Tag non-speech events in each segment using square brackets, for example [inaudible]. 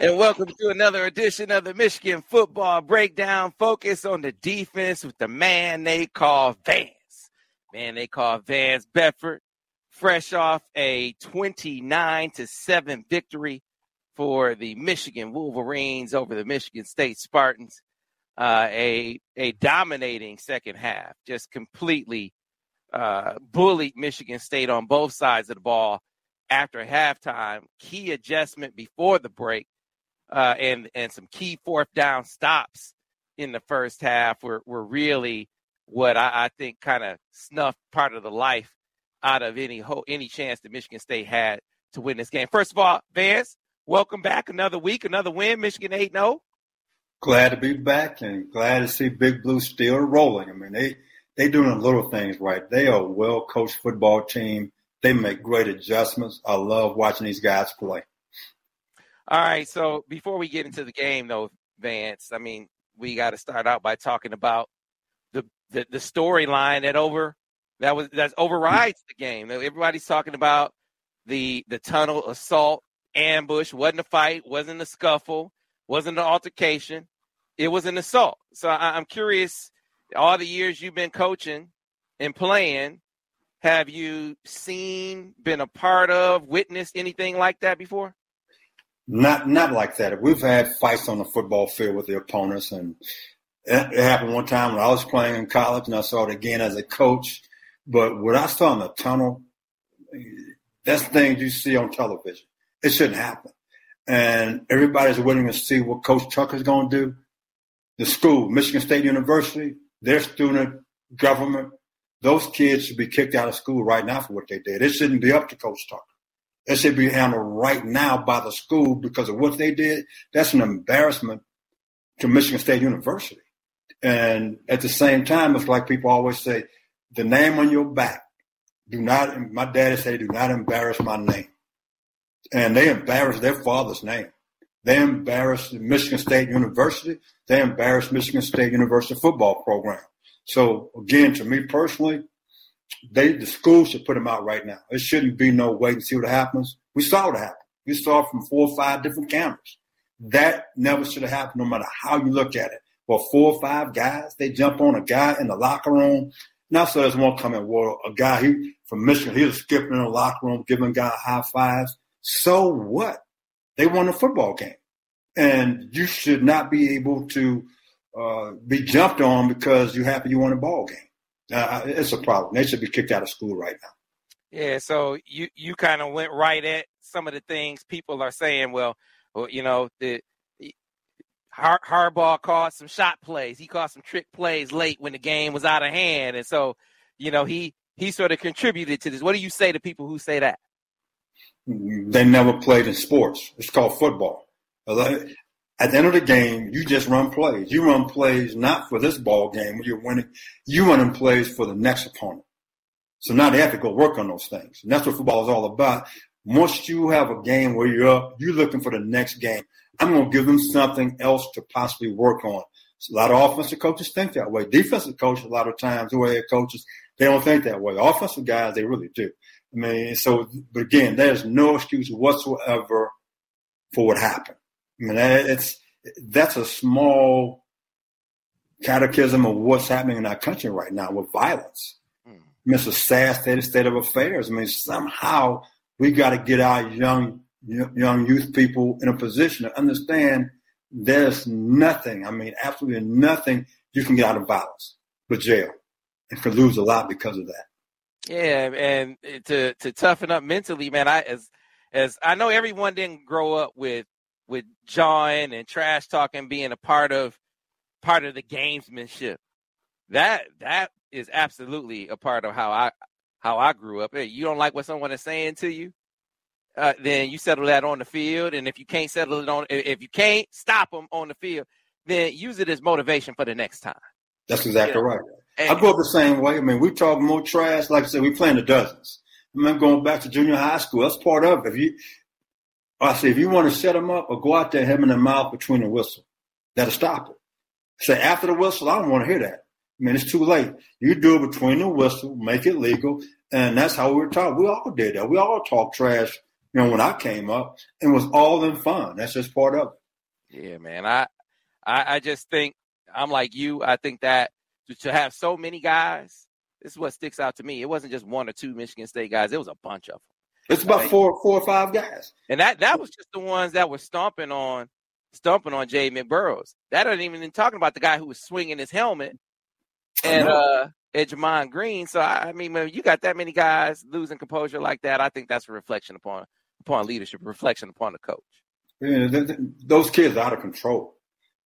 And welcome to another edition of the Michigan Football Breakdown. Focus on the defense with the man they call Vance. Man they call Vance Bedford. Fresh off a 29 to 7 victory for the Michigan Wolverines over the Michigan State Spartans. Uh, a a dominating second half, just completely uh, bullied Michigan State on both sides of the ball after halftime. Key adjustment before the break, uh, and and some key fourth down stops in the first half were were really what I, I think kind of snuffed part of the life out of any ho- any chance that Michigan State had to win this game. First of all, Vance, welcome back. Another week, another win. Michigan eight 0 Glad to be back and glad to see Big Blue still rolling. I mean, they they doing little things right. They are a well coached football team. They make great adjustments. I love watching these guys play. All right. So before we get into the game, though, Vance, I mean, we got to start out by talking about the the, the storyline that over that was that overrides the game. Everybody's talking about the the tunnel assault ambush. wasn't a fight, wasn't a scuffle, wasn't an altercation. It was an assault. So I, I'm curious. All the years you've been coaching and playing, have you seen, been a part of, witnessed anything like that before? Not not like that. We've had fights on the football field with the opponents, and it happened one time when I was playing in college, and I saw it again as a coach. But what I saw in the tunnel, that's things you see on television. It shouldn't happen. And everybody's waiting to see what Coach Tucker's going to do. The school, Michigan State University, their student government, those kids should be kicked out of school right now for what they did. It shouldn't be up to Coach Tucker. It should be handled right now by the school because of what they did. That's an embarrassment to Michigan State University. And at the same time, it's like people always say, the name on your back. Do not, my daddy said, do not embarrass my name. And they embarrassed their father's name. They embarrassed Michigan State University. They embarrassed Michigan State University football program. So again, to me personally, they the school should put them out right now. It shouldn't be no wait and see what happens. We saw what happened. We saw it from four or five different cameras. That never should have happened, no matter how you look at it. Well, four or five guys, they jump on a guy in the locker room. Now, so there's one coming. Well, a guy he from Michigan, he was skipping in the locker room, giving guy high fives. So what? They won a football game, and you should not be able to uh, be jumped on because you happy you won a ball game. Uh, it's a problem. They should be kicked out of school right now. Yeah, so you you kind of went right at some of the things people are saying. Well, well you know, the Har- Harbaugh caught some shot plays. He caught some trick plays late when the game was out of hand, and so you know he he sort of contributed to this. What do you say to people who say that? They never played in sports. It's called football. At the end of the game, you just run plays. You run plays not for this ball game when you're winning. You running plays for the next opponent. So now they have to go work on those things. And that's what football is all about. Once you have a game where you're up, you're looking for the next game. I'm going to give them something else to possibly work on. A lot of offensive coaches think that way. Defensive coaches, a lot of times, the way coaches, they don't think that way. Offensive guys, they really do. I mean, so, but again, there's no excuse whatsoever for what happened. I mean, it's, that's a small catechism of what's happening in our country right now with violence. Mm. I mean, it's a sad state, state of affairs. I mean, somehow we got to get our young young youth people in a position to understand there's nothing, I mean, absolutely nothing you can get out of violence but jail and could lose a lot because of that. Yeah, and to to toughen up mentally, man. I as as I know everyone didn't grow up with with jawing and trash talking being a part of part of the gamesmanship. That that is absolutely a part of how I how I grew up. Hey, you don't like what someone is saying to you, uh, then you settle that on the field. And if you can't settle it on, if you can't stop them on the field, then use it as motivation for the next time. That's exactly right. And, I grew up the same way. I mean, we talk more trash. Like I said, we play in the dozens. I mean, going back to junior high school, that's part of it. If you, I say, if you want to set them up or go out there, them in the mouth between the whistle, that'll stop it. Say after the whistle, I don't want to hear that. I mean, it's too late. You do it between the whistle, make it legal, and that's how we were taught. We all did that. We all talk trash you know, when I came up, it was all in fun. That's just part of it. Yeah, man. I, I, I just think I'm like you. I think that to have so many guys, this is what sticks out to me. It wasn't just one or two Michigan State guys. It was a bunch of them. It's about four, four or five guys. And that that was just the ones that were stomping on, stomping on Jay McBurrows. That ain't even talking about the guy who was swinging his helmet and uh at Gemon Green. So I, I mean, when you got that many guys losing composure like that, I think that's a reflection upon upon leadership, a reflection upon the coach. Yeah, th- th- those kids are out of control.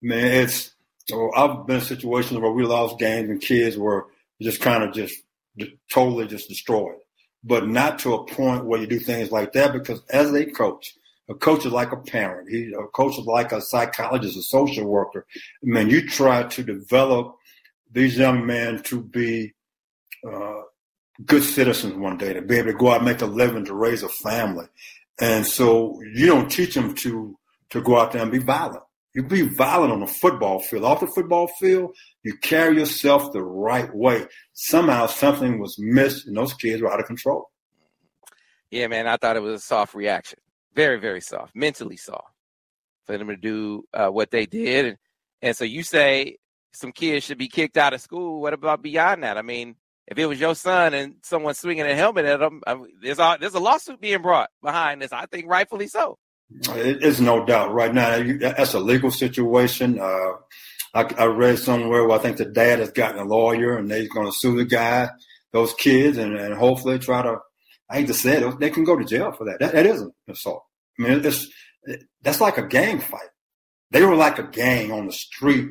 Man, it's so I've been in situations where we lost games and kids were just kind of just, just totally just destroyed, but not to a point where you do things like that because as a coach, a coach is like a parent. He, a coach is like a psychologist, a social worker. I mean, you try to develop these young men to be uh, good citizens one day, to be able to go out and make a living, to raise a family. And so you don't teach them to to go out there and be violent. You be violent on the football field. Off the football field, you carry yourself the right way. Somehow something was missed and those kids were out of control. Yeah, man, I thought it was a soft reaction. Very, very soft, mentally soft for them to do uh, what they did. And, and so you say some kids should be kicked out of school. What about beyond that? I mean, if it was your son and someone swinging a helmet at him, I mean, there's a, there's a lawsuit being brought behind this. I think rightfully so. It's no doubt right now. That's a legal situation. Uh, I, I, read somewhere where I think the dad has gotten a lawyer and they're going to sue the guy, those kids, and, and hopefully try to. I hate to say it, they can go to jail for that. That, that isn't assault. I mean, it's that's like a gang fight. They were like a gang on the street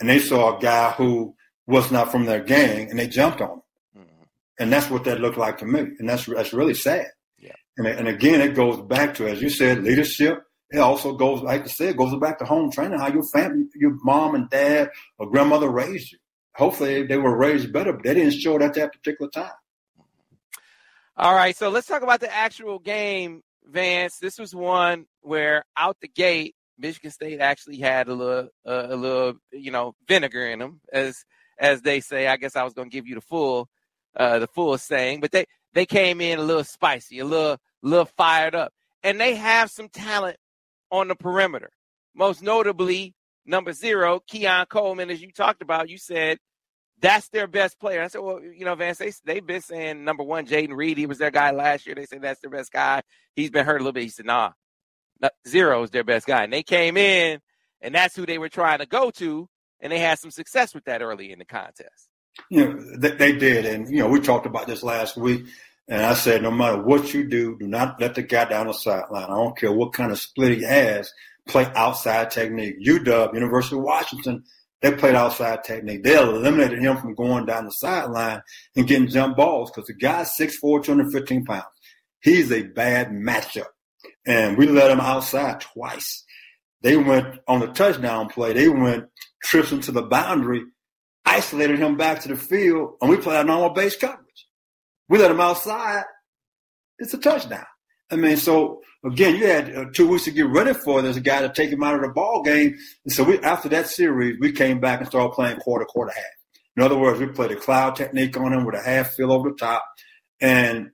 and they saw a guy who was not from their gang and they jumped on him. Mm-hmm. And that's what that looked like to me. And that's, that's really sad. And, and again, it goes back to, as you said, leadership. It also goes, like I said, it goes back to home training, how your family, your mom and dad or grandmother raised you. Hopefully they were raised better, but they didn't show it at that particular time. All right. So let's talk about the actual game, Vance. This was one where out the gate, Michigan State actually had a little, uh, a little, you know, vinegar in them, as as they say. I guess I was going to give you the full, uh, the full saying, but they they came in a little spicy, a little, little fired up, and they have some talent on the perimeter. Most notably, number zero, Keon Coleman, as you talked about. You said that's their best player. I said, well, you know, Vance, they, they've been saying number one, Jayden Reed, he was their guy last year. They said that's their best guy. He's been hurt a little bit. He said, nah, Zero is their best guy. And they came in, and that's who they were trying to go to, and they had some success with that early in the contest. You know, they, they did. And, you know, we talked about this last week. And I said, no matter what you do, do not let the guy down the sideline. I don't care what kind of split he has. Play outside technique. UW, University of Washington, they played outside technique. They eliminated him from going down the sideline and getting jump balls because the guy's 6'4", 215 pounds. He's a bad matchup and we let him outside twice. They went on the touchdown play. They went trips into the boundary, isolated him back to the field, and we played our normal base coverage. We let him outside. It's a touchdown. I mean, so again, you had uh, two weeks to get ready for There's a guy to take him out of the ball game. And so we, after that series, we came back and started playing quarter, quarter, half. In other words, we played a cloud technique on him with a half fill over the top, and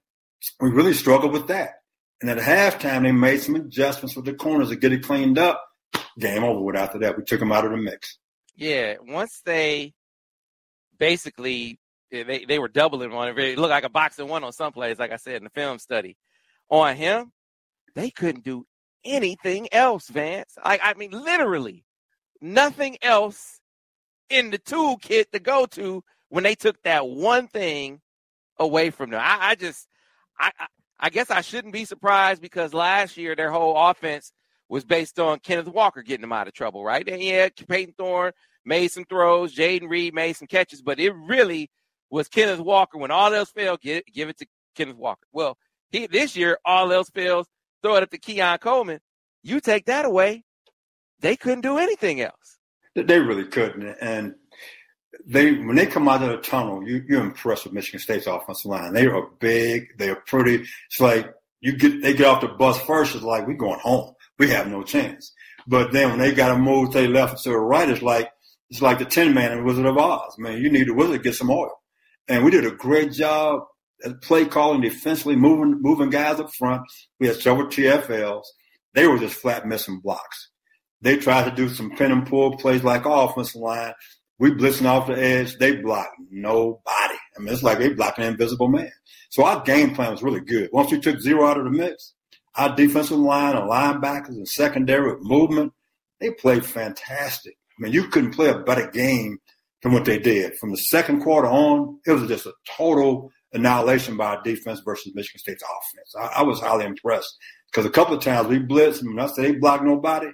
we really struggled with that. And at halftime, they made some adjustments with the corners to get it cleaned up. Game over with after that. We took them out of the mix. Yeah, once they basically they, they were doubling one. It looked like a boxing one on some plays, like I said in the film study. On him, they couldn't do anything else, Vance. Like I mean, literally nothing else in the toolkit to go to when they took that one thing away from them. I, I just I, I guess I shouldn't be surprised because last year their whole offense was based on Kenneth Walker getting them out of trouble, right? And yeah, Payton Thorne made some throws, Jayden Reed made some catches, but it really was Kenneth Walker. When all else failed, give, give it to Kenneth Walker. Well, he, this year, all else fails, throw it up to Keon Coleman. You take that away, they couldn't do anything else. They really couldn't. And they when they come out of the tunnel, you, you're impressed with Michigan State's offensive line. They are big. They are pretty. It's like you get they get off the bus first. It's like we're going home. We have no chance. But then when they got to move to the left to the right, it's like it's like the Tin Man in Wizard of Oz. Man, you need the wizard to get some oil. And we did a great job at play calling defensively, moving moving guys up front. We had several TFLs. They were just flat missing blocks. They tried to do some pin and pull plays like offensive line. We blitzing off the edge. They blocked nobody. I mean, it's like they blocked an invisible man. So our game plan was really good. Once we took zero out of the mix, our defensive line and linebackers and secondary with movement, they played fantastic. I mean, you couldn't play a better game than what they did. From the second quarter on, it was just a total annihilation by our defense versus Michigan State's offense. I, I was highly impressed because a couple of times we blitzed, and I said they blocked nobody.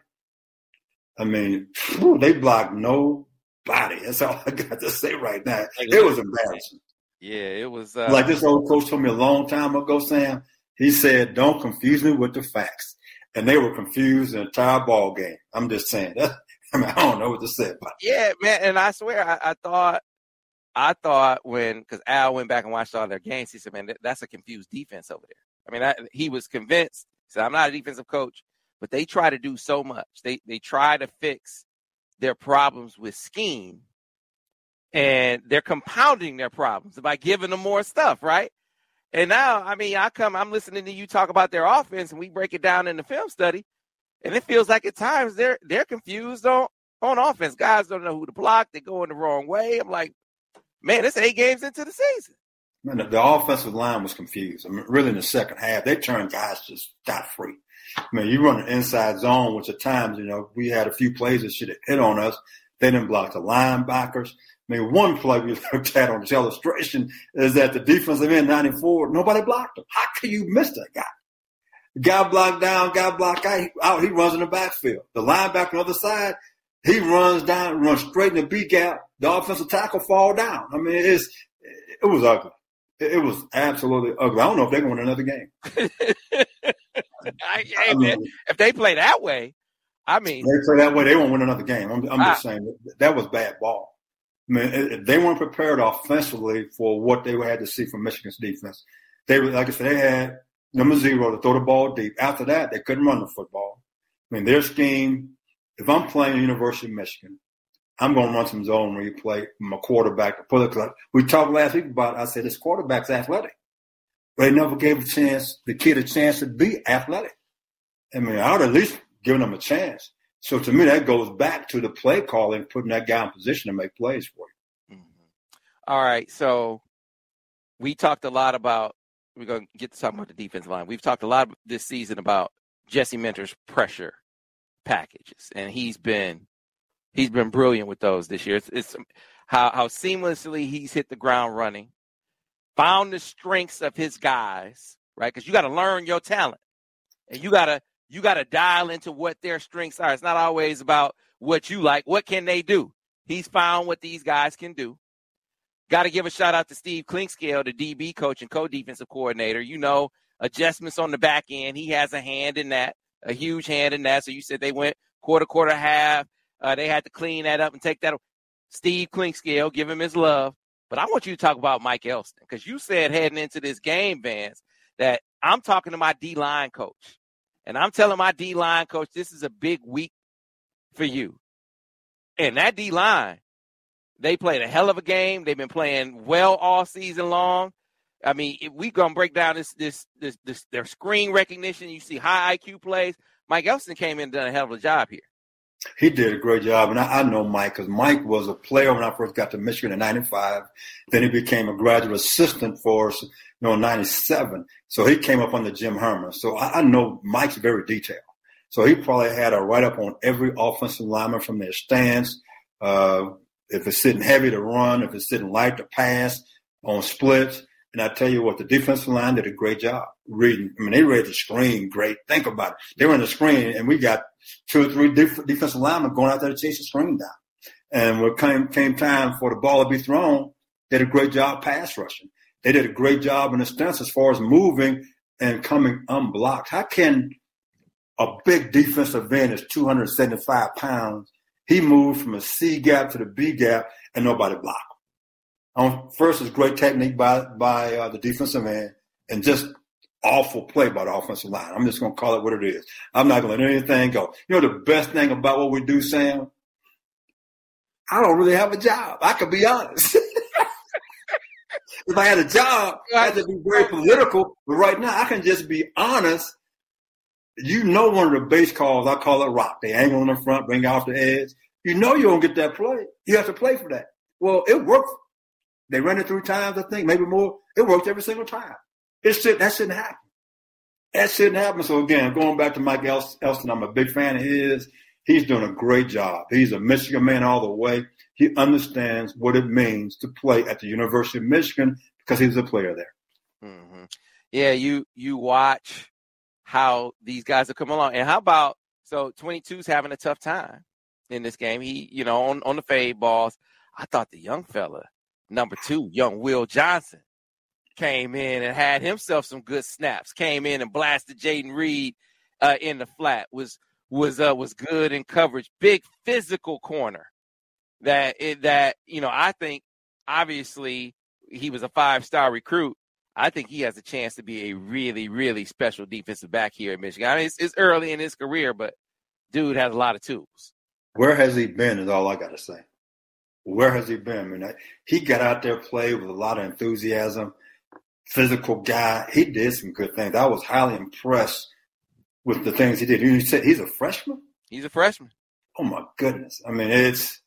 I mean, whew, they blocked nobody. That's all I got to say right now. It was embarrassing. Yeah, it was. Uh, like this old coach told me a long time ago, Sam. He said, "Don't confuse me with the facts," and they were confused the entire ball game. I'm just saying. I [laughs] mean, I don't know what to say. Yeah, man, and I swear, I, I thought, I thought when because Al went back and watched all their games, he said, "Man, that's a confused defense over there." I mean, I, he was convinced. Said, "I'm not a defensive coach, but they try to do so much. They they try to fix their problems with scheme, and they're compounding their problems by giving them more stuff, right?" And now, I mean, I come, I'm listening to you talk about their offense, and we break it down in the film study, and it feels like at times they're they're confused on on offense. Guys don't know who to block; they're going the wrong way. I'm like, man, it's eight games into the season. Man, the, the offensive line was confused. I mean, really, in the second half, they turned guys just got free. I mean, you run an inside zone, which at times, you know, we had a few plays that should have hit on us. They didn't block the linebackers. I mean, one play we [laughs] looked at on this illustration is that the defensive end 94, nobody blocked him. How could you miss that guy? Guy blocked down, guy blocked out, he runs in the backfield. The linebacker on the other side, he runs down, runs straight in the B gap. The offensive tackle fall down. I mean, it's it was ugly. It, was absolutely ugly. I don't know if they're going to win another game. [laughs] I, hey, I mean, if they play that way, I mean, they play that way, they won't win another game. I'm, I'm just saying that, that was bad ball. I mean, they weren't prepared offensively for what they had to see from Michigan's defense. They were, like I said, they had number zero to throw the ball deep. After that, they couldn't run the football. I mean, their scheme, if I'm playing University of Michigan, I'm going to run some zone replay from a quarterback to put it. We talked last week about, I said, this quarterback's athletic. But they never gave a chance, the kid a chance to be athletic. I mean, I would at least given him a chance. So to me, that goes back to the play calling, putting that guy in position to make plays for you. Mm-hmm. All right. So we talked a lot about, we're going to get to talking about the defensive line. We've talked a lot this season about Jesse Minter's pressure packages, and he's been he's been brilliant with those this year. It's, it's how how seamlessly he's hit the ground running, found the strengths of his guys, right? Because you got to learn your talent, and you got to you got to dial into what their strengths are. It's not always about what you like. What can they do? He's found what these guys can do. Got to give a shout out to Steve Clinkscale, the DB coach and co-defensive coordinator. You know, adjustments on the back end. He has a hand in that, a huge hand in that. So you said they went quarter, quarter, half. Uh, they had to clean that up and take that. Steve Clinkscale, give him his love. But I want you to talk about Mike Elston because you said heading into this game, Vance, that I'm talking to my D line coach. And I'm telling my D line coach, this is a big week for you. And that D line, they played a hell of a game. They've been playing well all season long. I mean, if we gonna break down this, this, this, this, their screen recognition. You see high IQ plays. Mike Elston came in and done a hell of a job here. He did a great job, and I, I know Mike because Mike was a player when I first got to Michigan in '95. Then he became a graduate assistant for us, you know, in '97. So he came up under Jim Herrmann. So I, I know Mike's very detailed. So he probably had a write up on every offensive lineman from their stance. Uh, if it's sitting heavy to run, if it's sitting light to pass, on splits. And I tell you what, the defensive line did a great job reading. I mean, they read the screen great. Think about it. They were in the screen, and we got two or three different defensive linemen going out there to chase the screen down. And when came came time for the ball to be thrown, they did a great job pass rushing. They did a great job in the stance as far as moving and coming unblocked. How can a big defensive end is 275 pounds? He moved from a C gap to the B gap, and nobody blocked um, first, it's great technique by by uh, the defensive end, and just awful play by the offensive line. I'm just going to call it what it is. I'm not going to let anything go. You know the best thing about what we do, Sam? I don't really have a job. I could be honest. [laughs] if I had a job, I had to be very political. But right now, I can just be honest. You know, one of the base calls, I call it rock. They angle on the front, bring off the edge. You know you don't get that play. You have to play for that. Well, it worked. They run it three times, I think, maybe more. It worked every single time. It should that shouldn't happen. That shouldn't happen. So again, going back to Mike Elston, I'm a big fan of his. He's doing a great job. He's a Michigan man all the way. He understands what it means to play at the University of Michigan because he's a player there. Mm-hmm. Yeah, you you watch how these guys are coming along, and how about so 22's having a tough time in this game. He, you know, on on the fade balls. I thought the young fella, number two, young Will Johnson, came in and had himself some good snaps. Came in and blasted Jayden Reed uh, in the flat. Was was uh, was good in coverage. Big physical corner. That that you know I think obviously he was a five star recruit. I think he has a chance to be a really really special defensive back here in Michigan. I mean it's, it's early in his career, but dude has a lot of tools. Where has he been? Is all I got to say. Where has he been? I mean, he got out there, played with a lot of enthusiasm, physical guy. He did some good things. I was highly impressed with the things he did. You said he's a freshman. He's a freshman. Oh my goodness! I mean, it's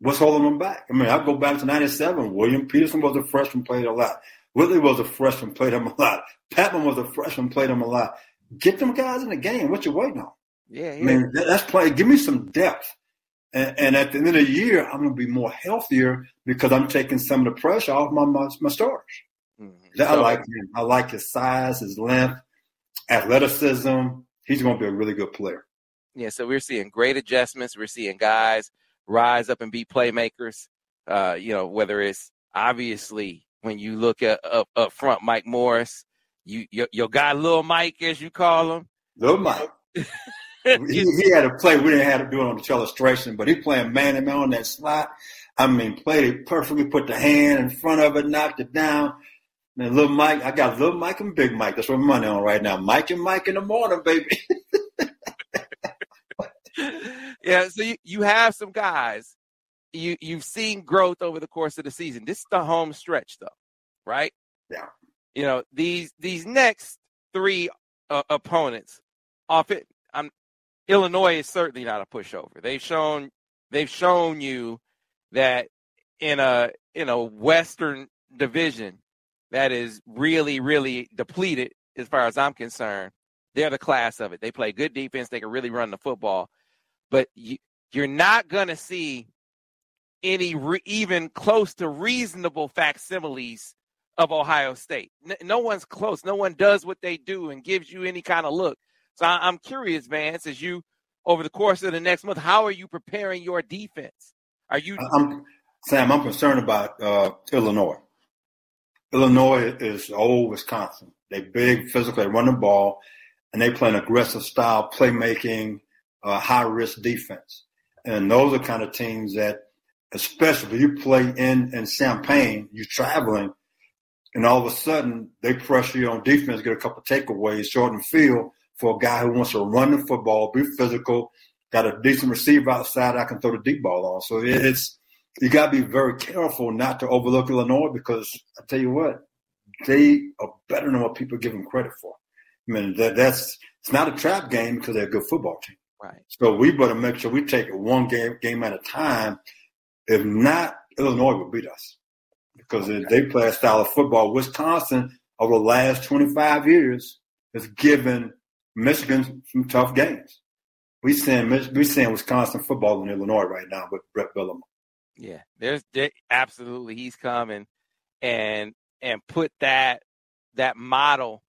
what's holding him back. I mean, I go back to '97. William Peterson was a freshman, played a lot. Whitley was a freshman, played him a lot. Patmon was a freshman, played him a lot. Get them guys in the game. What you waiting on? Yeah, yeah. I mean, that's play. Give me some depth. And, and, at the end of the year, I'm going to be more healthier because I'm taking some of the pressure off my my, my starters. Mm-hmm. I like him. I like his size, his length, athleticism. He's going to be a really good player. Yeah, so we're seeing great adjustments. We're seeing guys rise up and be playmakers. Uh, you know, whether it's obviously when you look at up, up front, Mike Morris, you your, your guy, Little Mike, as you call him, Little Mike. [laughs] he, he, had a play. We didn't have to do it on the illustration, but he playing man and man on that slot. I mean, played it perfectly. Put the hand in front of it, knocked it down. And little Mike, I got little Mike and Big Mike. That's what I'm money on right now. Mike and Mike in the morning, baby. [laughs] yeah, so you, you have some guys. You you've seen growth over the course of the season. This is the home stretch, though, right? Yeah. You know these these next three uh, opponents. Off it, I'm Illinois is certainly not a pushover. They've shown they've shown you that in a in a Western division that is really really depleted as far as I'm concerned. They're the class of it. They play good defense. They can really run the football, but you, you're not going to see any re, even close to reasonable facsimiles of Ohio State. no one's close. No one does what they do and gives you any kind of look. So I, am curious, Vance, as you over the course of the next month, how are you preparing your defense? Are you I'm, Sam? I'm concerned about uh, Illinois. Illinois is old Wisconsin. They big, physically run the ball, and they play an aggressive style, playmaking, uh, high risk defense. And those are kind of teams that, especially if you play in in Champaign, you're traveling, and all of a sudden they pressure you on defense, get a couple takeaways, shorten field, for a guy who wants to run the football, be physical, got a decent receiver outside I can throw the deep ball on. So it's you got to be very careful not to overlook Illinois because I tell you what, they are better than what people give them credit for. I mean that that's it's not a trap game because they're a good football team. Right. So we better make sure we take it one game game at a time. If not, Illinois will beat us because okay. they play a style of football. Wisconsin over the last 25 years has given Michigan some tough games. We seeing we seeing Wisconsin football in Illinois right now with Bret Bielema. Yeah, there's there, absolutely he's coming and and put that that model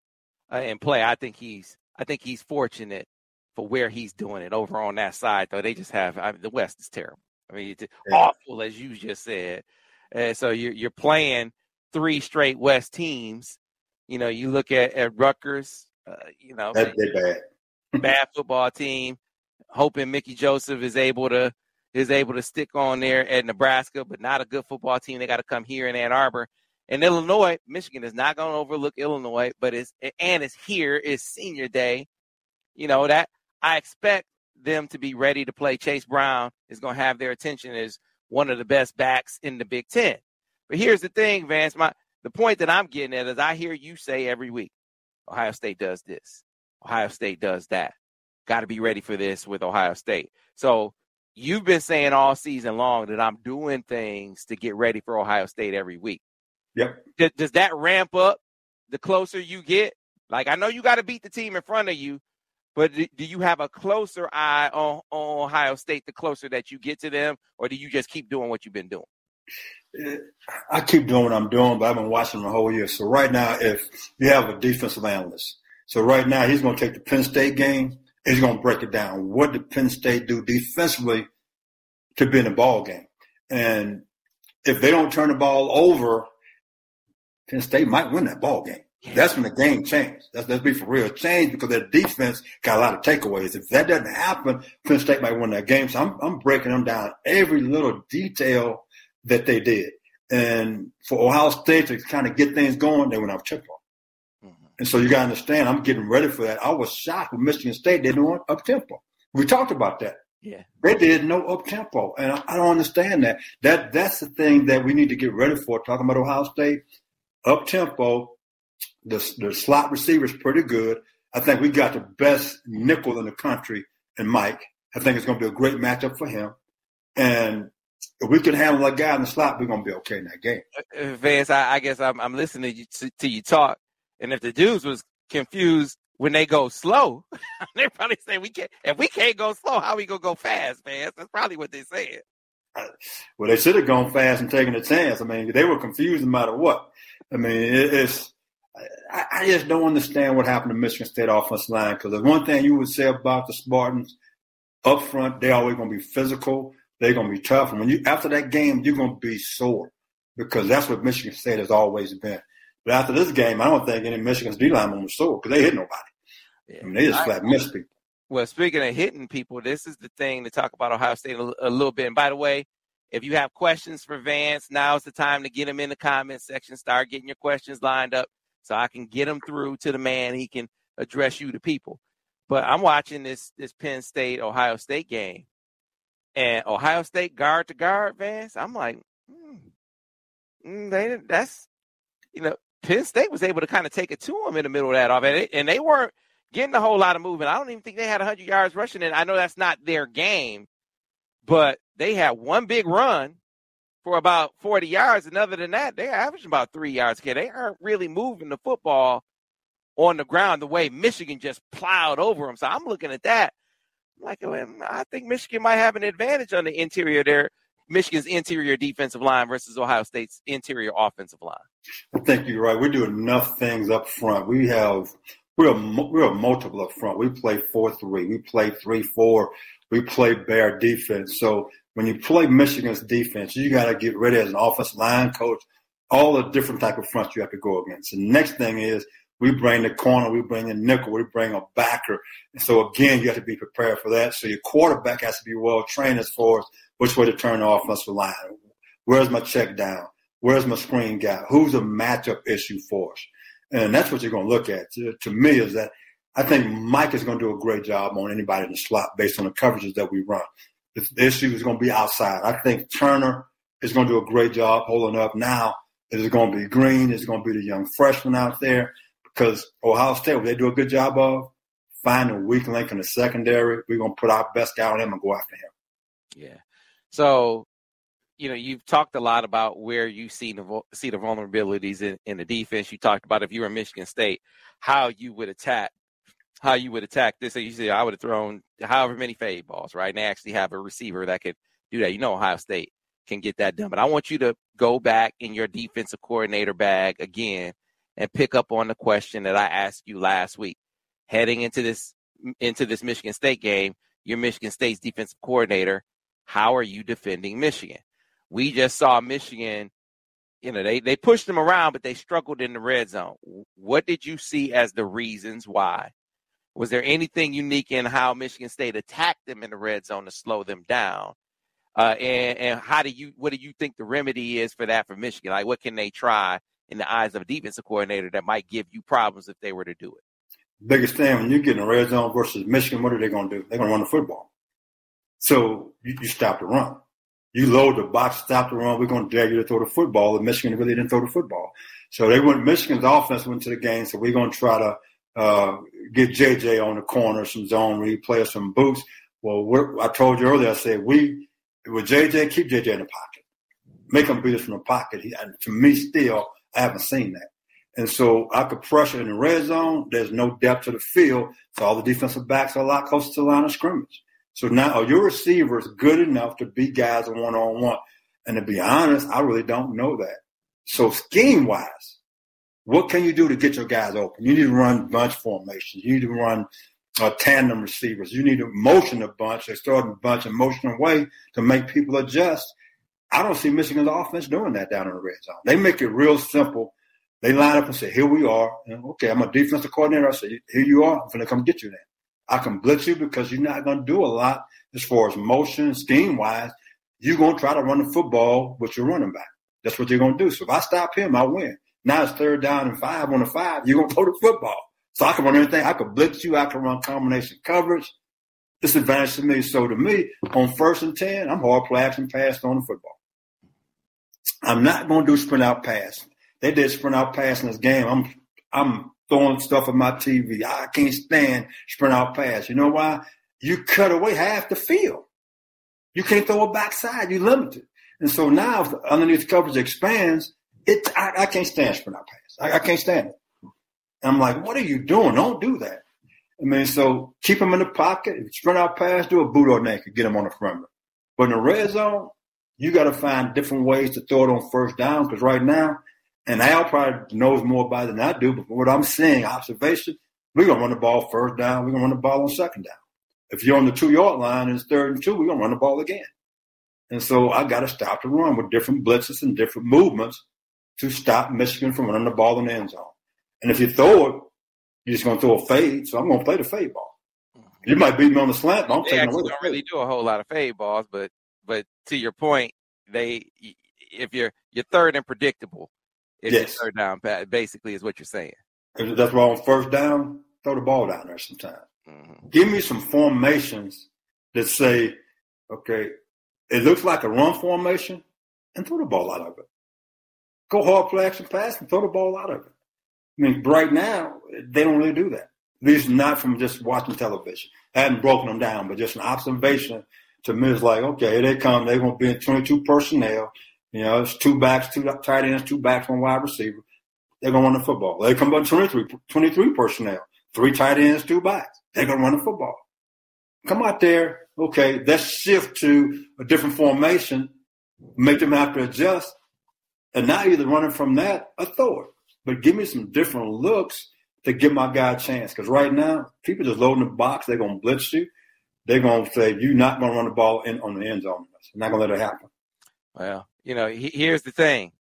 uh, in play. I think he's I think he's fortunate for where he's doing it over on that side. Though they just have I mean, the West is terrible. I mean, it's yeah. awful as you just said. And so you're you're playing three straight West teams. You know, you look at at Rutgers, uh, you know, that's bad. [laughs] bad football team. Hoping Mickey Joseph is able to is able to stick on there at Nebraska, but not a good football team. They got to come here in Ann Arbor. And Illinois, Michigan is not going to overlook Illinois, but it's and it's here. It's senior day. You know that I expect them to be ready to play. Chase Brown is going to have their attention as one of the best backs in the Big Ten. But here's the thing, Vance. My the point that I'm getting at is I hear you say every week, Ohio State does this, Ohio State does that. Got to be ready for this with Ohio State. So you've been saying all season long that I'm doing things to get ready for Ohio State every week. Yep. Does, does that ramp up the closer you get? Like I know you got to beat the team in front of you, but do, you have a closer eye on, on Ohio State the closer that you get to them, or do you just keep doing what you've been doing? Eh, I keep doing what I'm doing, but I've been watching the whole year. So right now, if you have a defensive analyst, so right now he's going to take the Penn State game, he's going to break it down. What did Penn State do defensively to be in the ball game? And if they don't turn the ball over, Penn State might win that ball game. That's when the game changed. Let's, let's be for real. It changed because their defense got a lot of takeaways. If that doesn't happen, Penn State might win that game. So I'm, I'm breaking them down every little detail that they did. And for Ohio State to kind of get things going, they went off tempo. Mm-hmm. And so you got to understand, I'm getting ready for that. I was shocked with Michigan State. They didn't want up tempo. We talked about that. Yeah. They did no up tempo. And I, I, don't understand that. That That's the thing that we need to get ready for. Talking about Ohio State, up tempo, the, the slot receiver is pretty good. I think we got the best nickel in the country and Mike. I think it's going to be a great matchup for him. And if we can handle that guy in the slot, we're gonna be okay in that game. Uh, uh, Vance, I, I guess I'm, I'm listening to you, to, to, you talk, and if the dudes was confused when they go slow, [laughs] they probably say we can't. If we can't go slow, how we gonna go fast, Vance? That's probably what they said. Uh, well, they should have gone fast and taken a chance. I mean, they were confused no matter what. I mean, it, it's. I, I just don't understand what happened to Michigan State offensive line because the one thing you would say about the Spartans up front, they're always going to be physical they're going to be tough. And when you after that game, you're going to be sore because that's what Michigan State has always been. But after this game, I don't think any Michigan's D lineman was sore because they hit nobody. Yeah. I mean, they just flat missed people. Well, speaking of hitting people, this is the thing to talk about Ohio State a, a little bit. And by the way, if you have questions for Vance, now's the time to get them in the comment section. Start getting your questions lined up so I can get them through to the man. He can address you to people. But I'm watching this this Penn State Ohio State game, and Ohio State guard to guard, Vance. I'm like, mm, they that's you know, Penn State was able to kind of take it to them in the middle of that off, and they, and they weren't getting a whole lot of movement. I don't even think they had 100 yards rushing, and I know that's not their game, but they had one big run for about 40 yards, and other than that, they're averaging about three yards. Okay, they aren't really moving the football on the ground the way Michigan just plowed over them. So I'm looking at that like, I think Michigan might have an advantage on the interior there. Michigan's interior defensive line versus Ohio State's interior offensive line. I think you're right. We do enough things up front. We have we're we're multiple up front. We play four three. We play three four. We play bear defense. So when you play Michigan's defense, you got to get ready as an offensive line coach. All the different type of fronts you have to go against. The next thing is we bring the corner, we bring a nickel, we bring a backer. And so again, you have to be prepared for that. So your quarterback has to be well trained as far as which way to turn the offensive line. Where's my check down? Where's my screen guy? Who's a matchup issue for us? And that's what you're going to look at. To, to me, is that I think Mike is going to do a great job on anybody in the slot based on the coverages that we run. The issue is going to be outside. I think Turner is going to do a great job holding up. Now, it is going to be Green? It's going to be the young freshman out there? because Ohio State, they do a good job of finding a weak link in the secondary, we're going to put our best guy on him and go after him. Yeah. So, you know, you've talked a lot about where you see the see the vulnerabilities in, in the defense. You talked about if you were Michigan State, how you would attack, how you would attack this. You said I would have thrown however many fade balls, right? And they actually have a receiver that could do that. You know, Ohio State can get that done. But I want you to go back in your defensive coordinator bag again and pick up on the question that I asked you last week. Heading into this into this Michigan State game, you're Michigan State's defensive coordinator. How are you defending Michigan? We just saw Michigan, you know, they, they pushed them around, but they struggled in the red zone. What did you see as the reasons why? Was there anything unique in how Michigan State attacked them in the red zone to slow them down? Uh, and, and how do you, what do you think the remedy is for that for Michigan? Like, what can they try in the eyes of a defensive coordinator that might give you problems if they were to do it? Biggest thing when you get in the red zone versus Michigan, what are they going to do? They're going to run the football. So you, you stop the run. You load the box, stop the run. We're going to dare you to throw the football. And Michigan really didn't throw the football. So they went. Michigan's offense went to the game. So we're going to try to uh, get JJ on the corner, some zone read, play some boots. Well, I told you earlier. I said we with JJ keep JJ in the pocket, make him beat us from the pocket. He, to me, still, I haven't seen that. And so I could pressure in the red zone. There's no depth to the field. So all the defensive backs are a lot closer to the line of scrimmage. So now are your receivers good enough to beat guys one on one? And to be honest, I really don't know that. So scheme wise, what can you do to get your guys open? You need to run bunch formations. You need to run uh, tandem receivers. You need to motion a bunch, they start a bunch and motion away to make people adjust. I don't see Michigan's offense doing that down in the red zone. They make it real simple they line up and say, "Here we are." And, okay, I'm a defensive coordinator. I say, "Here you are. I'm going to come get you then. I can blitz you because you're not going to do a lot as far as motion, scheme wise. You're going to try to run the football with your running back. That's what you're going to do. So if I stop him, I win. Now it's third down and five on the five. You're going to throw the football. So I can run anything. I can blitz you. I can run combination coverage. This advantage to me. So to me, on first and ten, I'm hard action pass on the football. I'm not going to do sprint out pass. They did sprint out pass in this game. I'm I'm throwing stuff at my TV. I can't stand sprint out pass. You know why? You cut away half the field. You can't throw a backside. You're limited. And so now, if underneath coverage expands, it I, I can't stand sprint out pass. I, I can't stand it. And I'm like, what are you doing? Don't do that. I mean, so keep him in the pocket. Sprint out pass, do a boot or naked, get him on the perimeter. But in the red zone, you got to find different ways to throw it on first down because right now and Al probably knows more about it than I do, but from what I'm seeing, observation, we're gonna run the ball first down, we're gonna run the ball on second down. If you're on the two yard line and it's third and two, we're gonna run the ball again. And so I gotta stop the run with different blitzes and different movements to stop Michigan from running the ball in the end zone. And if you throw it, you're just gonna throw a fade, so I'm gonna play the fade ball. You might beat me on the slant, but I'm they taking away. don't really do a whole lot of fade balls, but but to your point, they if you're you're third and predictable, if yes. third down basically is what you're saying. If that's why on first down, throw the ball down there sometimes. Mm-hmm. Give me some formations that say, okay, it looks like a run formation, and throw the ball out of it. Go hard play action pass and throw the ball out of it. I mean, right now, they don't really do that. At least not from just watching television. I hadn't broken them down, but just an observation to me is like, okay, they come. They're going to be in 22 personnel. You know, it's two backs, two tight ends, two backs, one wide receiver. They're going to run the football. They come up 23, 23 personnel, three tight ends, two backs. They're going to run the football. Come out there. Okay, let's shift to a different formation, make them have to adjust. And now you're running from that it. But give me some different looks to give my guy a chance. Because right now, people just loading the box. They're going to blitz you. They're going to say, you're not going to run the ball in on the end zone. They're not going to let it happen. Well, you know, he, here's the thing.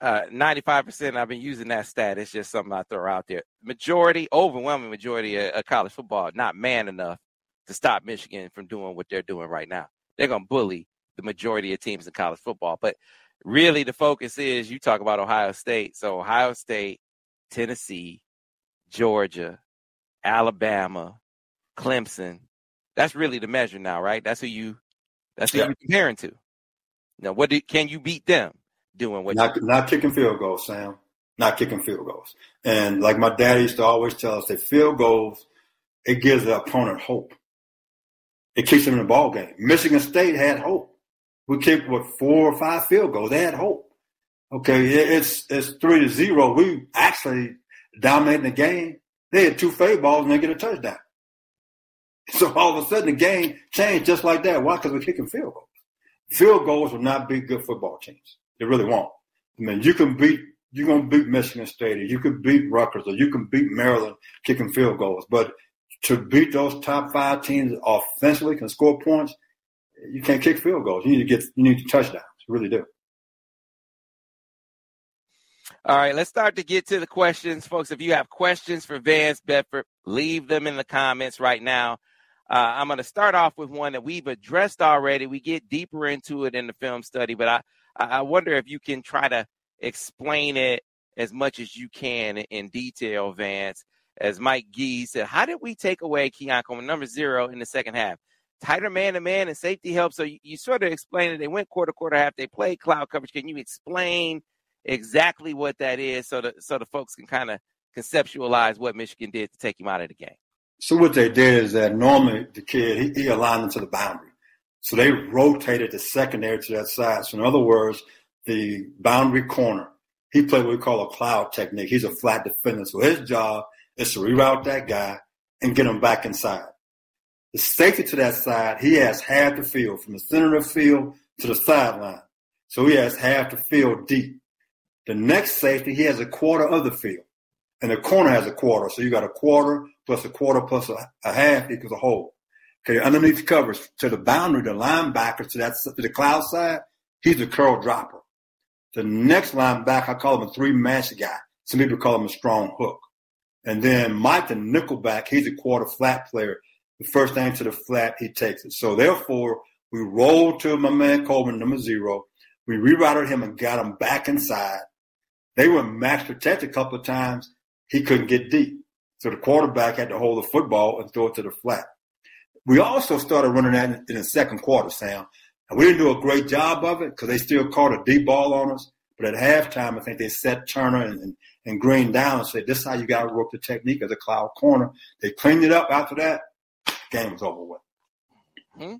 Uh, 95% I've been using that stat. It's just something I throw out there. Majority, overwhelming majority of, of college football not man enough to stop Michigan from doing what they're doing right now. They're going to bully the majority of teams in college football. But really, the focus is you talk about Ohio State. So, Ohio State, Tennessee, Georgia, Alabama, Clemson. That's really the measure now, right? That's who you that's who yeah. you're comparing to. Now, what did, can you beat them doing? What not, not kicking field goals, Sam. Not kicking field goals. And like my dad used to always tell us, that field goals it gives the opponent hope. It keeps them in the ball game. Michigan State had hope. We kicked what four or five field goals. They had hope. Okay, it's it's three to zero. We actually dominating the game. They had two fade balls and they get a touchdown. [laughs] So all of a sudden the game changed just like that. Why? Because we're kicking field goals field goals will not beat good football teams. They really won't. I mean, you can beat you're gonna beat Michigan State, or you can beat Rutgers, or you can beat Maryland kicking field goals. But to beat those top five teams offensively can score points, you can't kick field goals. You need to get you need to touchdowns. You really do. All right, let's start to get to the questions, folks. If you have questions for Vance Bedford, leave them in the comments right now. Uh, I'm going to start off with one that we've addressed already. We get deeper into it in the film study, but I, I wonder if you can try to explain it as much as you can in detail, Vance. As Mike Gee said, how did we take away Keon Coleman, number zero, in the second half? Tighter man to man and safety help. So you, you sort of explained it. They went quarter quarter half. They played cloud coverage. Can you explain exactly what that is so that so the folks can kind of conceptualize what Michigan did to take him out of the game? So what they did is that normally the kid he, he aligned into the boundary. So they rotated the secondary to that side. So in other words, the boundary corner, he played what we call a cloud technique. He's a flat defender. So his job is to reroute that guy and get him back inside. The safety to that side, he has half the field from the center of the field to the sideline. So he has half the field deep. The next safety, he has a quarter of the field. And the corner has a quarter. So you got a quarter plus a quarter plus a, a half equals a whole. Okay, underneath the covers to the boundary, the linebacker to that to the cloud side, he's a curl dropper. The next linebacker, I call him a three match guy. Some people call him a strong hook. And then Mike, the nickelback, he's a quarter flat player. The first thing to the flat, he takes it. So therefore, we rolled to my man Coleman, number zero. We rerouted him and got him back inside. They were max protected a couple of times. He couldn't get deep. So the quarterback had to hold the football and throw it to the flat. We also started running that in the second quarter, Sam. And we didn't do a great job of it because they still caught a deep ball on us. But at halftime, I think they set Turner and, and, and Green down and said, this is how you got to work the technique as a cloud corner. They cleaned it up after that. Game was over with. Mm-hmm.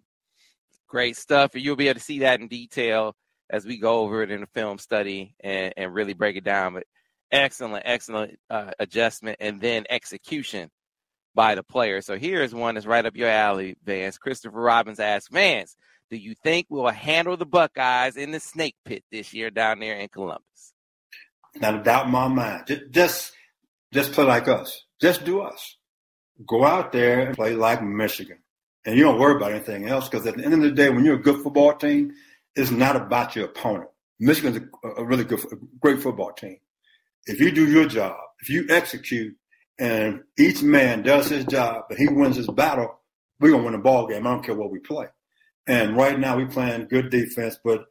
Great stuff. And you'll be able to see that in detail as we go over it in a film study and, and really break it down. But excellent, excellent uh, adjustment and then execution by the player. So here's one that's right up your alley, Vance. Christopher Robbins asks, Vance, do you think we'll handle the Buckeyes in the snake pit this year down there in Columbus? Not a doubt in my mind. Just, just, just play like us. Just do us. Go out there and play like Michigan. And you don't worry about anything else because at the end of the day, when you're a good football team, it's not about your opponent. Michigan's a, a really good, a great football team. If you do your job, if you execute, and each man does his job and he wins his battle, we're gonna win the ball game. I don't care what we play. And right now we playing good defense, but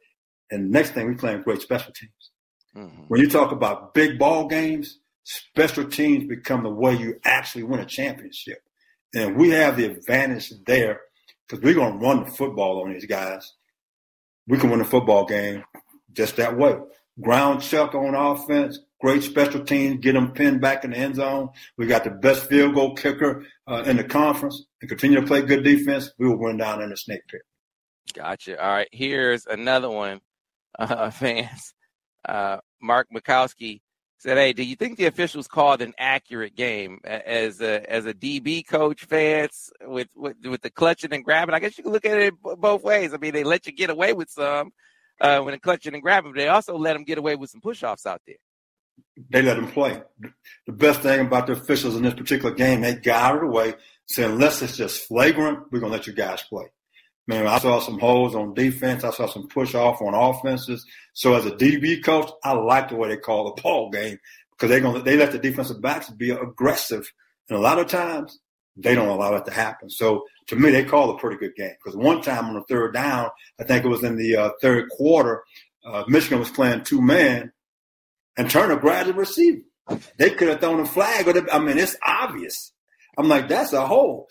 and next thing we playing great special teams. Mm-hmm. When you talk about big ball games, special teams become the way you actually win a championship. And we have the advantage there because we're gonna run the football on these guys. We can win a football game just that way. Ground chuck on offense, great special teams, get them pinned back in the end zone. We got the best field goal kicker uh, in the conference and continue to play good defense. We will win down in the snake pit. Gotcha. All right. Here's another one, [laughs] uh, Vance. Uh, Mark Mikowski said, "Hey, do you think the officials called an accurate game as a as a DB coach, Vance with with, with the clutching and grabbing? I guess you can look at it both ways. I mean, they let you get away with some uh, when clutching and grabbing, but they also let them get away with some push offs out there." They let them play. The best thing about the officials in this particular game, they got it away, saying, unless it's just flagrant, we're gonna let you guys play. Man, I saw some holes on defense. I saw some push off on offenses. So as a DB coach, I like the way they call the ball game because they're gonna they let the defensive backs be aggressive, and a lot of times they don't allow it to happen. So to me, they call a pretty good game because one time on the third down, I think it was in the uh, third quarter, uh, Michigan was playing two man, and Turner grabbed the receiver. They could have thrown a flag, but I mean it's obvious. I'm like, that's a hole.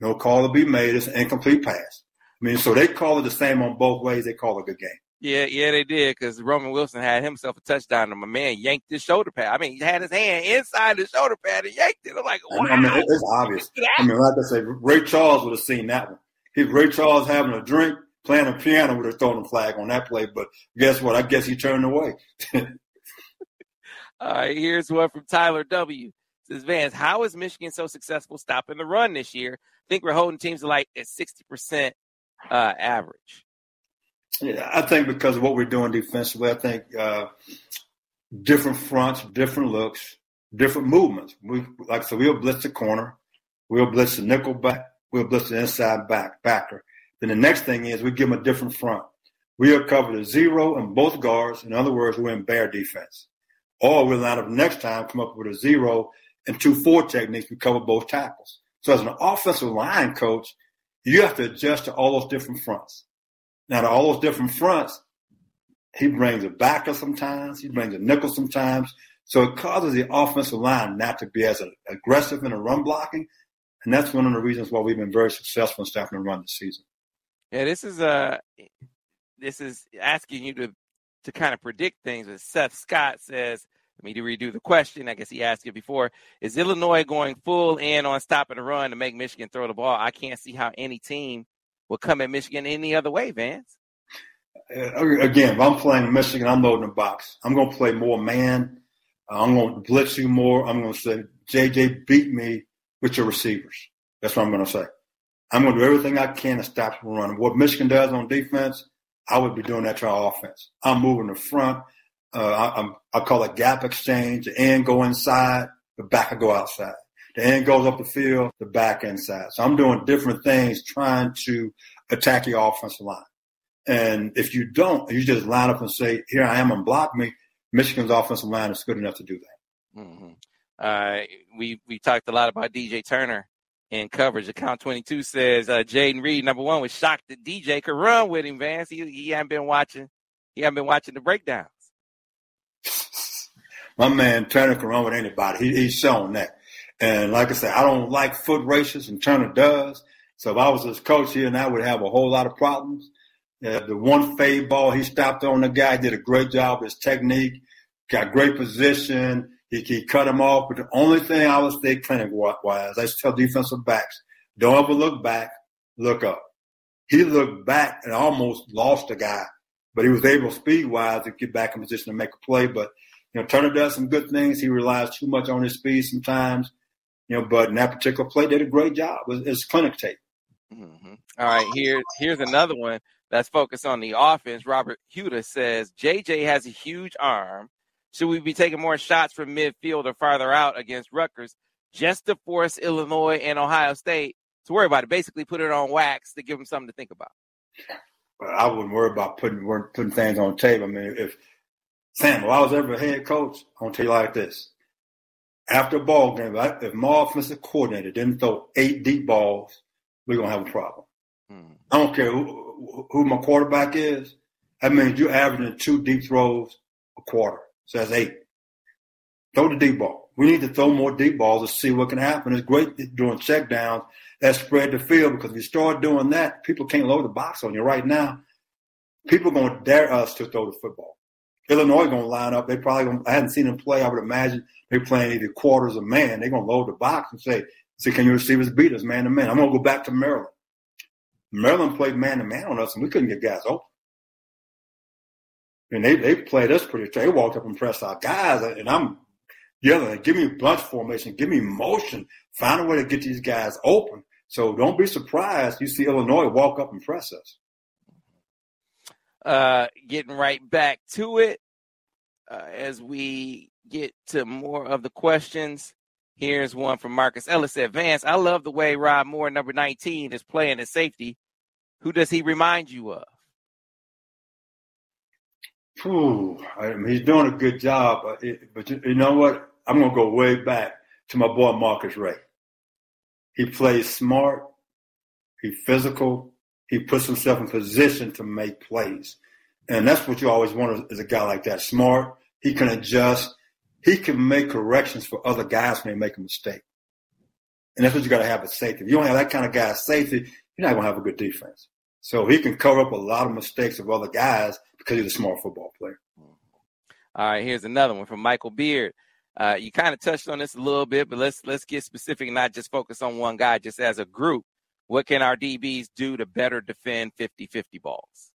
No call to be made. It's an incomplete pass. I mean, so they call it the same on both ways. They call it a good game. Yeah, yeah, they did because Roman Wilson had himself a touchdown, and my man yanked his shoulder pad. I mean, he had his hand inside the shoulder pad and yanked it. I'm like, wow. I mean, it's obvious. I mean, like I say, Ray Charles would have seen that one. If Ray Charles having a drink, playing a piano, would have thrown a flag on that play. But guess what? I guess he turned away. [laughs] All right, here's one from Tyler W. Says Vance, how is Michigan so successful stopping the run this year? I think we're holding teams like at 60% uh, average? Yeah, I think because of what we're doing defensively, I think uh, different fronts, different looks, different movements. We like so we'll blitz the corner, we'll blitz the nickel back, we'll blitz the inside back backer. Then the next thing is we give them a different front. We'll cover the zero and both guards. In other words, we're in bear defense. Or we'll line up next time, come up with a zero and two four techniques. We cover both tackles. So as an offensive line coach, you have to adjust to all those different fronts. Now, to all those different fronts, he brings a backer sometimes, he brings a nickel sometimes. So it causes the offensive line not to be as aggressive in the run blocking. And that's one of the reasons why we've been very successful in stopping the run this season. Yeah, this is uh this is asking you to to kind of predict things. As Seth Scott says, let me to redo the question. I guess he asked it before. Is Illinois going full in on stopping the run to make Michigan throw the ball? I can't see how any team will come at Michigan any other way, Vance. Uh, again, if I'm playing Michigan, I'm loading the box. I'm going to play more man. I'm going to blitz you more. I'm going to say, JJ, beat me with your receivers. That's what I'm going to say. I'm going to do everything I can to stop the run. What Michigan does on defense, I would be doing that to our offense. I'm moving the front. Uh, I, I call it gap exchange. The end go inside, the back will go outside. The end goes up the field, the back inside. So I'm doing different things trying to attack your offensive line. And if you don't, you just line up and say, here I am and block me, Michigan's offensive line is good enough to do that. Mm-hmm. Uh, we, we talked a lot about DJ Turner in coverage. Account 22 says uh, Jayden Reed, number one, was shocked that DJ could run with him, Vance. He, he hadn't been watching. He hadn't been watching the breakdowns. My man Turner can run with anybody. He, he's shown that. And like I said, I don't like foot races, and Turner does. So if I was his coach here, and I would have a whole lot of problems. Uh, the one fade ball he stopped on the guy did a great job. His technique got great position. He, he cut him off. But the only thing I would say clinic wise, I tell defensive backs, don't ever look back, look up. He looked back and almost lost the guy, but he was able speed wise to get back in position to make a play. But you know, Turner does some good things. He relies too much on his speed sometimes. You know, but in that particular play, did a great job. It's, it's clinic tape. Mm-hmm. All right, here here's another one that's focused on the offense. Robert Huda says JJ has a huge arm. Should we be taking more shots from midfield or farther out against Rutgers just to force Illinois and Ohio State to worry about it? Basically, put it on wax to give them something to think about. Well, I wouldn't worry about putting putting things on tape. I mean, if Sam, if I was ever a head coach, I'm gonna tell you like this: after a ball game, if my offensive coordinator didn't throw eight deep balls, we're gonna have a problem. Hmm. I don't care who, who my quarterback is. That means you're averaging two deep throws a quarter. So that's eight. Throw the deep ball. We need to throw more deep balls to see what can happen. It's great doing check downs that spread the field because if you start doing that, people can't load the box on you right now. People are going to dare us to throw the football. Illinois going to line up. They probably going I hadn't seen them play. I would imagine they're playing either quarters of man. They're going to load the box and say, say, can your receivers beat us man to man? I'm going to go back to Maryland. Maryland played man to man on us and we couldn't get guys open. And they they played us pretty. They walked up and pressed our guys, and I'm yelling, "Give me bunch formation, give me motion, find a way to get these guys open." So don't be surprised you see Illinois walk up and press us. Uh, getting right back to it uh, as we get to more of the questions. Here's one from Marcus Ellis at Vance. I love the way Rod Moore, number 19, is playing at safety. Who does he remind you of? I mean, he's doing a good job, but, it, but you, you, know what? I'm going to go way back to my boy Marcus Ray. He plays smart, he's physical, he puts himself in position to make plays. And that's what you always want as a guy like that. Smart, he can adjust, he can make corrections for other guys when they make a mistake. And that's what you got to have at safety. If you don't have that kind of guy safety, you're not going to have a good defense. So he can cover up a lot of mistakes of other guys because he's a smart football player. All right, here's another one from Michael Beard. Uh, you kind of touched on this a little bit, but let's let's get specific, and not just focus on one guy, just as a group. What can our DBs do to better defend 50-50 balls?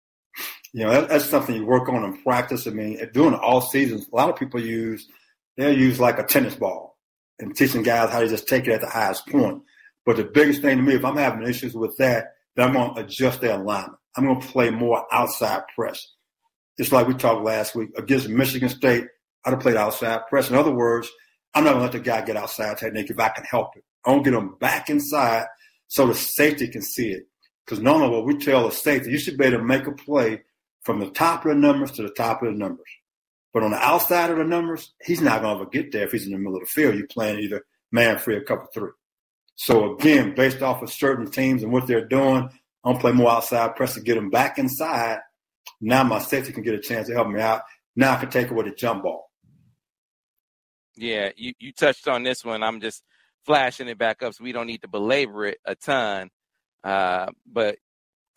You know, that, that's something you work on and practice. I mean, doing all seasons, a lot of people use they'll use like a tennis ball and teaching guys how to just take it at the highest point. But the biggest thing to me, if I'm having issues with that, then I'm going to adjust their alignment. I'm going to play more outside press. It's like we talked last week against Michigan State. I'd have played outside press. In other words, I'm not going to let the guy get outside technique if I can help it. I to get him back inside so the safety can see it. Because normally what we tell the safety, you should be able to make a play from the top of the numbers to the top of the numbers. But on the outside of the numbers, he's not going to ever get there if he's in the middle of the field. You're playing either man free or cover three. So again, based off of certain teams and what they're doing, I'm gonna play more outside press to get them back inside now my safety can get a chance to help me out. Now I can take away the jump ball. Yeah, you, you touched on this one. I'm just flashing it back up, so we don't need to belabor it a ton. Uh, but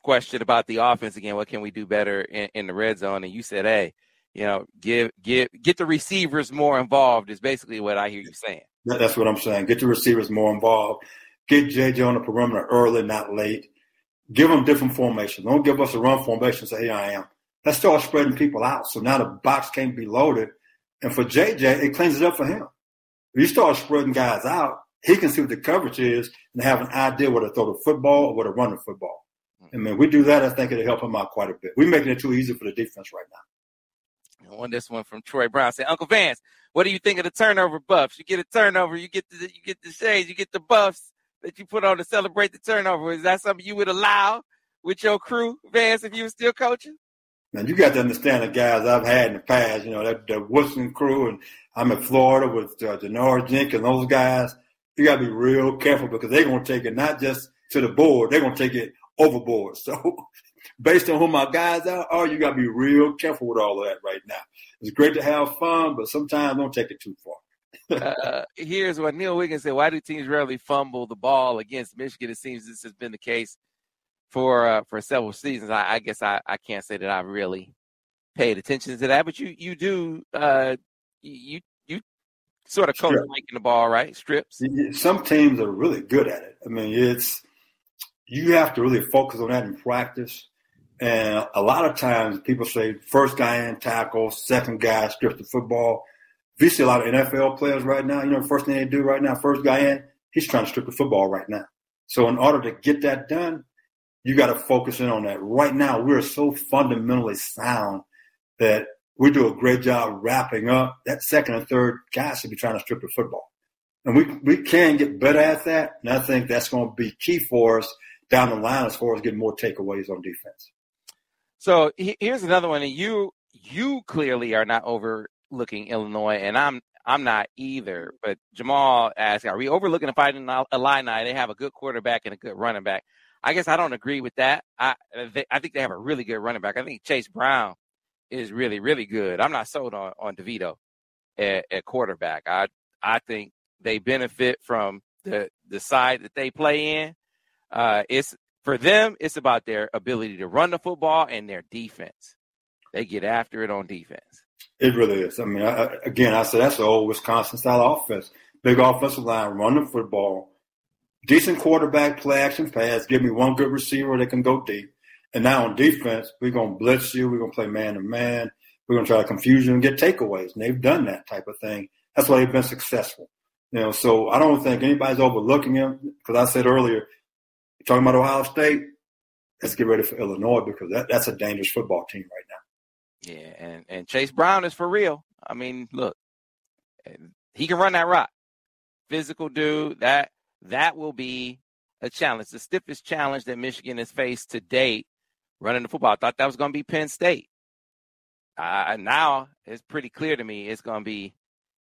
question about the offense again. What can we do better in, in, the red zone? And you said, hey, you know, give give get the receivers more involved is basically what I hear you saying. That's what I'm saying. Get the receivers more involved. Get JJ on the perimeter early, not late. Give them different formations. Don't give us a run formation. Say, here I am. Let's start spreading people out. So now the box can't be loaded. And for JJ, it cleans it up for him. If you start spreading guys out, he can see what the coverage is and have an idea where to throw the football or where to run the football. I mean, we do that. I think it'll help him out quite a bit. We're making it too easy for the defense right now. On this one from Troy Brown, say, Uncle Vance, what do you think of the turnover buffs? You get a turnover, you get the you get the shades, you get the buffs that you put on to celebrate the turnover. Is that something you would allow with your crew, Vance, if you were still coaching? Man, you got to understand the guys I've had in the past. You know, that the Woodson crew, and I'm in Florida with uh, Janoris Jenkins, those guys. You got to be real careful because they're going to take it not just to the board, they're going to take it overboard. So, [laughs] based on who my guys are, oh, you got to be real careful with all of that right now. It's great to have fun, but sometimes don't take it too far. uh, here's what Neil Wiggins said: Why do teams rarely fumble the ball against Michigan? It seems this has been the case for uh, for several seasons. I, I guess I, I can't say that I've really paid attention to that, but you you do uh, you you sort of coach making the ball right strips. Some teams are really good at it. I mean, it's you have to really focus on that in practice. And a lot of times people say first guy in tackle, second guy strips the football. If you see a lot of NFL players right now, you know, first thing they do right now, first guy in, he's trying to strip the football right now. So in order to get that done, you got to focus in on that. Right now, we're so fundamentally sound that we do a great job wrapping up. That second and third guy should be trying to strip the football. And we, we can get better at that. And I think that's going to be key for us down the line as far as getting more takeaways on defense. So here's another one. And you you clearly are not overlooking Illinois, and I'm I'm not either. But Jamal asked, "Are we overlooking the fighting Illini? They have a good quarterback and a good running back." I guess I don't agree with that. I they, I think they have a really good running back. I think Chase Brown is really really good. I'm not sold on on DeVito at, at quarterback. I I think they benefit from the the side that they play in. Uh, it's for them. It's about their ability to run the football and their defense. They get after it on defense. It really is. I mean, I, again, I said that's the old Wisconsin style offense. Big offensive line, run the football, decent quarterback, play action pass. Give me one good receiver that can go deep. And now on defense, we're to blitz you. We're to play man to man. We're to try to confuse you and get takeaways. And they've done that type of thing. That's why they've been successful. You know, so I don't think anybody's overlooking him because I said earlier, talking about Ohio State, let's get ready for Illinois because that, that's a dangerous football team right now. Yeah, and, and Chase Brown is for real. I mean, look, he can run that rock. Physical dude. That that will be a challenge, the stiffest challenge that Michigan has faced to date running the football. I thought that was going to be Penn State. Uh, now it's pretty clear to me it's going to be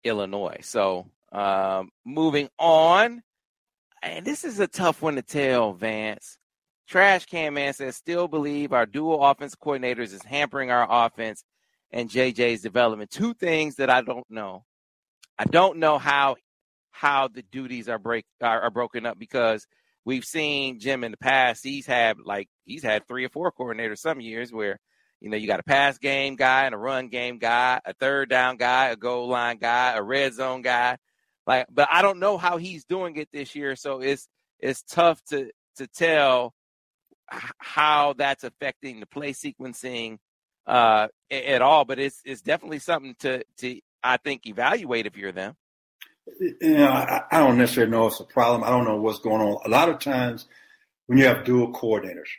Illinois. So um, moving on, and this is a tough one to tell, Vance. Trash Can Man says, still believe our dual offense coordinators is hampering our offense and JJ's development. Two things that I don't know. I don't know how how the duties are break are, are broken up because we've seen Jim in the past. He's had like he's had three or four coordinators some years where you know you got a pass game guy and a run game guy, a third down guy, a goal line guy, a red zone guy. Like, but I don't know how he's doing it this year, so it's it's tough to to tell how that's affecting the play sequencing uh, at all. But it's it's definitely something to to I think evaluate if you're them you know, I, I, don't necessarily know it's a problem. I don't know what's going on. A lot of times when you have dual coordinators,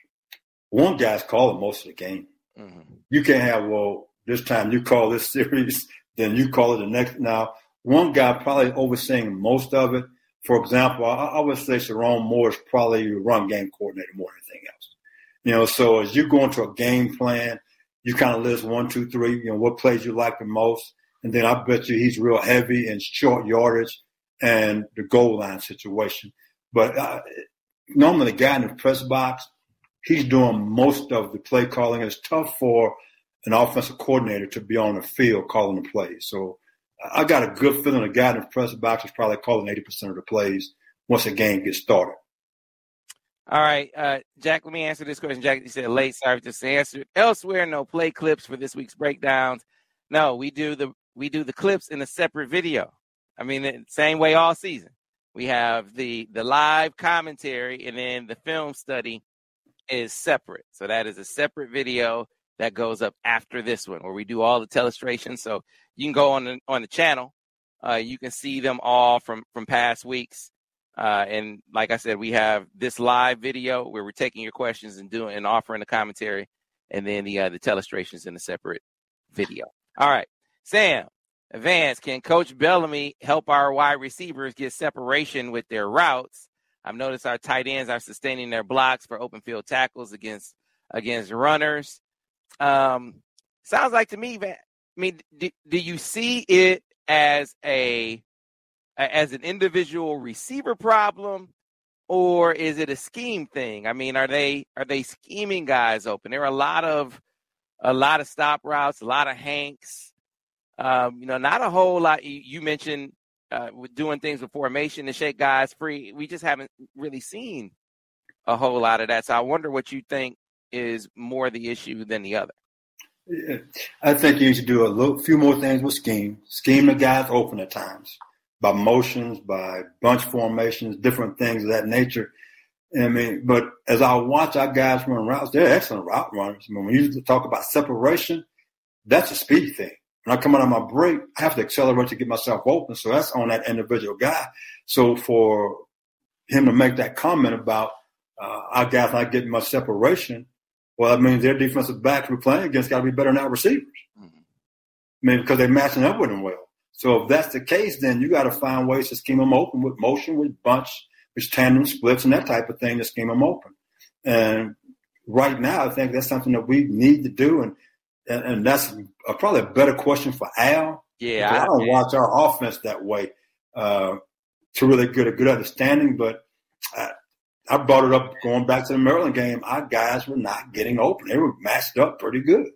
one guy's calling most of the game. Mm-hmm. You can't have, well, this time you call this [laughs] series, then you call it the next. Now, one guy probably overseeing most of it. For example, I, I would say Sherrone Moore is probably your run game coordinator more than anything else. You know, so as you go into a game plan, you kind of list one, two, three, you know, what plays you like the most and then I bet you he's real heavy in short yardage and the goal line situation. But uh, normally, the guy in the press box, he's doing most of the play calling. It's tough for an offensive coordinator to be on the field calling the plays. So I got a good feeling the guy in the press box is probably calling 80% of the plays once the game gets started. All right, uh, Jack, let me answer this question. Jack, you said late. Sorry for this answer. Elsewhere, no play clips for this week's breakdowns. No, we do the we do the clips in a separate video. I mean, same way all season. We have the the live commentary, and then the film study is separate. So that is a separate video that goes up after this one, where we do all the telestrations. So you can go on the, on the channel. Uh, you can see them all from from past weeks. Uh, and like I said, we have this live video where we're taking your questions and doing and offering the commentary, and then the uh, the telestrations in a separate video. All right, Sam, Vance, can Coach Bellamy help our wide receivers get separation with their routes? I've noticed our tight ends are sustaining their blocks for open field tackles against against runners. Um, sounds like to me, Van. I mean, do, do you see it as a as an individual receiver problem or is it a scheme thing? I mean, are they are they scheming guys open? There are a lot of a lot of stop routes, a lot of hanks. Um, you know, not a whole lot. You, you mentioned uh, doing things with formation to shake guys free. We just haven't really seen a whole lot of that. So I wonder what you think is more the issue than the other. I think you should do a little, few more things with scheme. Scheme the guys open at times by motions, by bunch formations, different things of that nature. I mean, but as I watch our guys run routes, they're excellent route runners. I mean, when you talk about separation, that's a speed thing. When I come out of my break, I have to accelerate to get myself open. So that's on that individual guy. So for him to make that comment about uh, our guys not getting much separation, well, that means their defensive backs we're playing against got to be better than our receivers. Mm-hmm. I mean, because they're matching up with them well. So if that's the case, then you got to find ways to scheme them open with motion, with bunch, with tandem splits, and that type of thing to scheme them open. And right now, I think that's something that we need to do, and and, and that's a, probably a better question for Al. Yeah, I, I don't yeah. watch our offense that way uh, to really get a good understanding. But I, I brought it up going back to the Maryland game. Our guys were not getting open; they were matched up pretty good,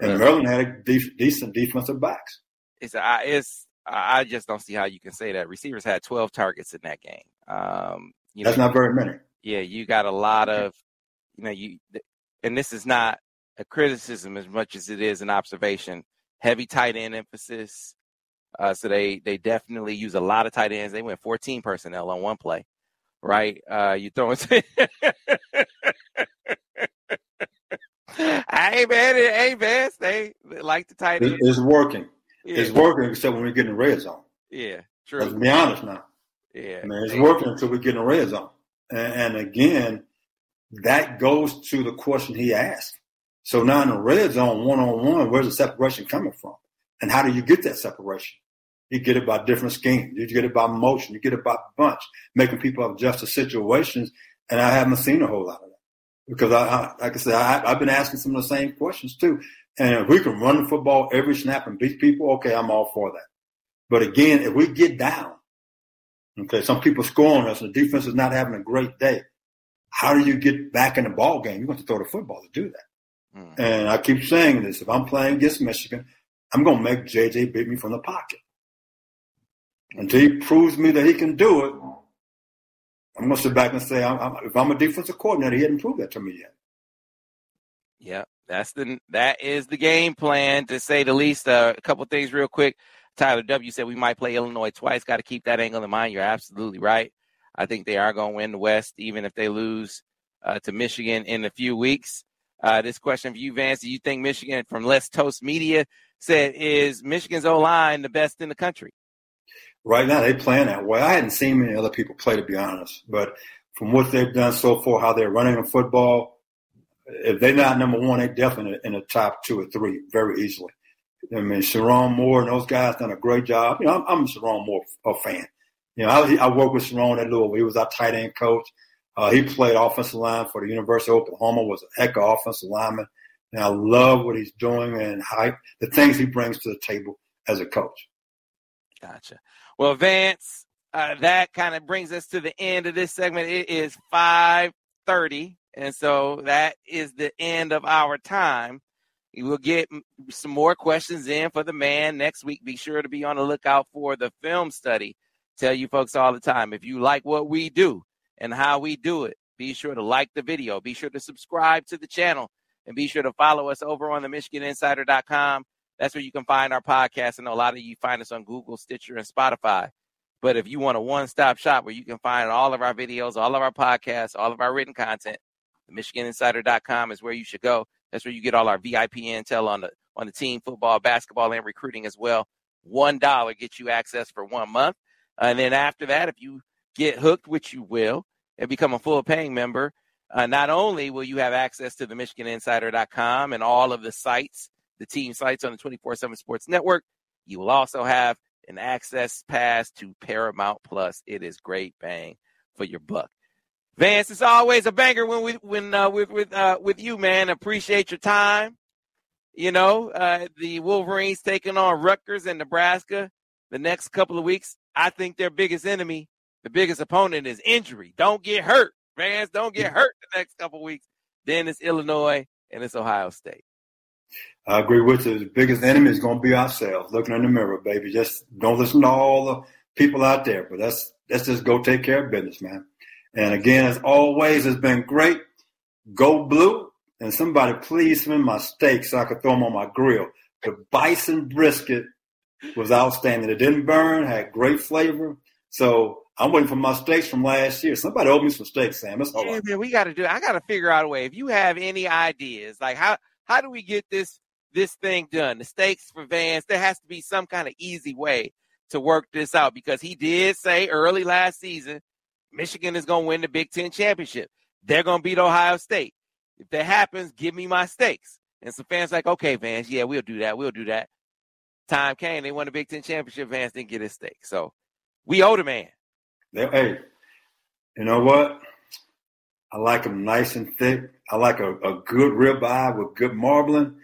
and Maryland had a def- decent defensive backs it's I it's I just don't see how you can say that. Receivers had 12 targets in that game. Um, you That's know, not very many. Yeah, you got a lot of, you know, you, and this is not a criticism as much as it is an observation. Heavy tight end emphasis. Uh, so they they definitely use a lot of tight ends. They went 14 personnel on one play, right? Uh, you throwing. [laughs] hey man, hey man, they like the tight end. It's working. Yeah. It's working except when we get in the red zone. Yeah, true. Let's be honest now. Yeah, I mean, it's working until we get in the red zone. And, and again, that goes to the question he asked. So now in the red zone, one on one, where's the separation coming from? And how do you get that separation? You get it by different schemes. You get it by motion. You get it by bunch, making people adjust to situations. And I haven't seen a whole lot of that because I, I like I said, I, have been asking some of the same questions too. And if we can run the football every snap and beat people, okay, I'm all for that. But again, if we get down, okay, some people score on us and the defense is not having a great day. How do you get back in the ball game? You want to throw the football to do that. Mm. And I keep saying this: if I'm playing against Michigan, I'm going to make JJ beat me from the pocket until he proves me that he can do it. I'm going to sit back and say, I'm, I'm, if I'm a defensive coordinator, he hasn't proved that to me yet. Yeah, that's the that is the game plan to say the least. Uh, a couple things real quick. Tyler W said we might play Illinois twice. Got to keep that angle in mind. You're absolutely right. I think they are going to win the West, even if they lose uh, to Michigan in a few weeks. Uh, this question for you, Vance. Do you think Michigan, from Let's Toast Media, said is Michigan's O line the best in the country? Right now, they playing that way. I hadn't seen many other people play, to be honest. But from what they've done so far, how they're running the football, if they're not number one, they're definitely in the top two or three very easily. I mean, Sherrone Moore and those guys done a great job. You know, I'm, I'm a Sherrone Moore a fan. You know, I, I worked with Sherrone at Louisville. He was our tight end coach. Uh, he played offensive line for the University of Oklahoma, was a heck of offensive lineman. And I love what he's doing and how, the things he brings to the table as a coach. Gotcha. Well, Vance, uh, that kind of brings us to the end of this segment. It is 530 and so that is the end of our time. We will get some more questions in for the man next week. Be sure to be on the lookout for the film study. Tell you folks all the time if you like what we do and how we do it, be sure to like the video. Be sure to subscribe to the channel and be sure to follow us over on the MichiganInsider.com. That's where you can find our podcast. I know a lot of you find us on Google, Stitcher, and Spotify. But if you want a one stop shop where you can find all of our videos, all of our podcasts, all of our written content, MichiganInsider.com is where you should go. That's where you get all our VIP intel on the on the team, football, basketball, and recruiting as well. One dollar gets you access for one month. And then after that, if you get hooked, which you will, and become a full paying member, uh, not only will you have access to the MichiganInsider.com and all of the sites, the team sites on the 24 7 Sports Network, you will also have an access pass to Paramount Plus. It is great bang for your buck. Vance, it's always a banger when we when uh, with with uh, with you, man. Appreciate your time. You know, uh, the Wolverines taking on Rutgers and Nebraska the next couple of weeks. I think their biggest enemy, the biggest opponent, is injury. Don't get hurt, Vance. Don't get hurt the next couple of weeks. Then it's Illinois and it's Ohio State. I agree with you. The biggest enemy is going to be ourselves. Looking in the mirror, baby. Just don't listen to all the people out there. But let's let's just go take care of business, man. And again, as always, it's been great. Go blue. And somebody please send my steak so I could throw them on my grill. The bison brisket was outstanding. It didn't burn, had great flavor. So I'm waiting for my steaks from last year. Somebody owe me some steaks, Sam. That's all right. man, we got to do. It. I got to figure out a way. If you have any ideas, like how how do we get this this thing done? The stakes for Vance. There has to be some kind of easy way to work this out because he did say early last season Michigan is going to win the Big Ten championship. They're going to beat Ohio State. If that happens, give me my stakes. And some fans like, okay, Vance, yeah, we'll do that. We'll do that. Time came, they won the Big Ten championship. Vance didn't get his stake. So we owe the man. Hey, you know what? I like them nice and thick. I like a, a good ribeye with good marbling.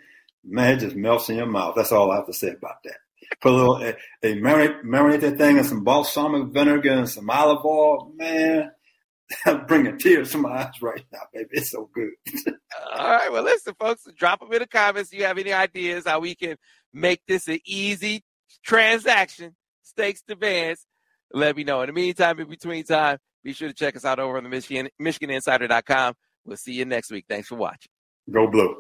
Man, it just melts in your mouth. That's all I have to say about that. Put a little, a, a marinate, marinate that thing in some balsamic vinegar and some olive oil. Man, [laughs] I'm bringing tears to my eyes right now, baby. It's so good. [laughs] All right. Well, listen, folks, drop them in the comments. You have any ideas how we can make this an easy transaction, stakes to Vance, let me know. In the meantime, in between time, be sure to check us out over on the Michigan, MichiganInsider.com. We'll see you next week. Thanks for watching. Go blue.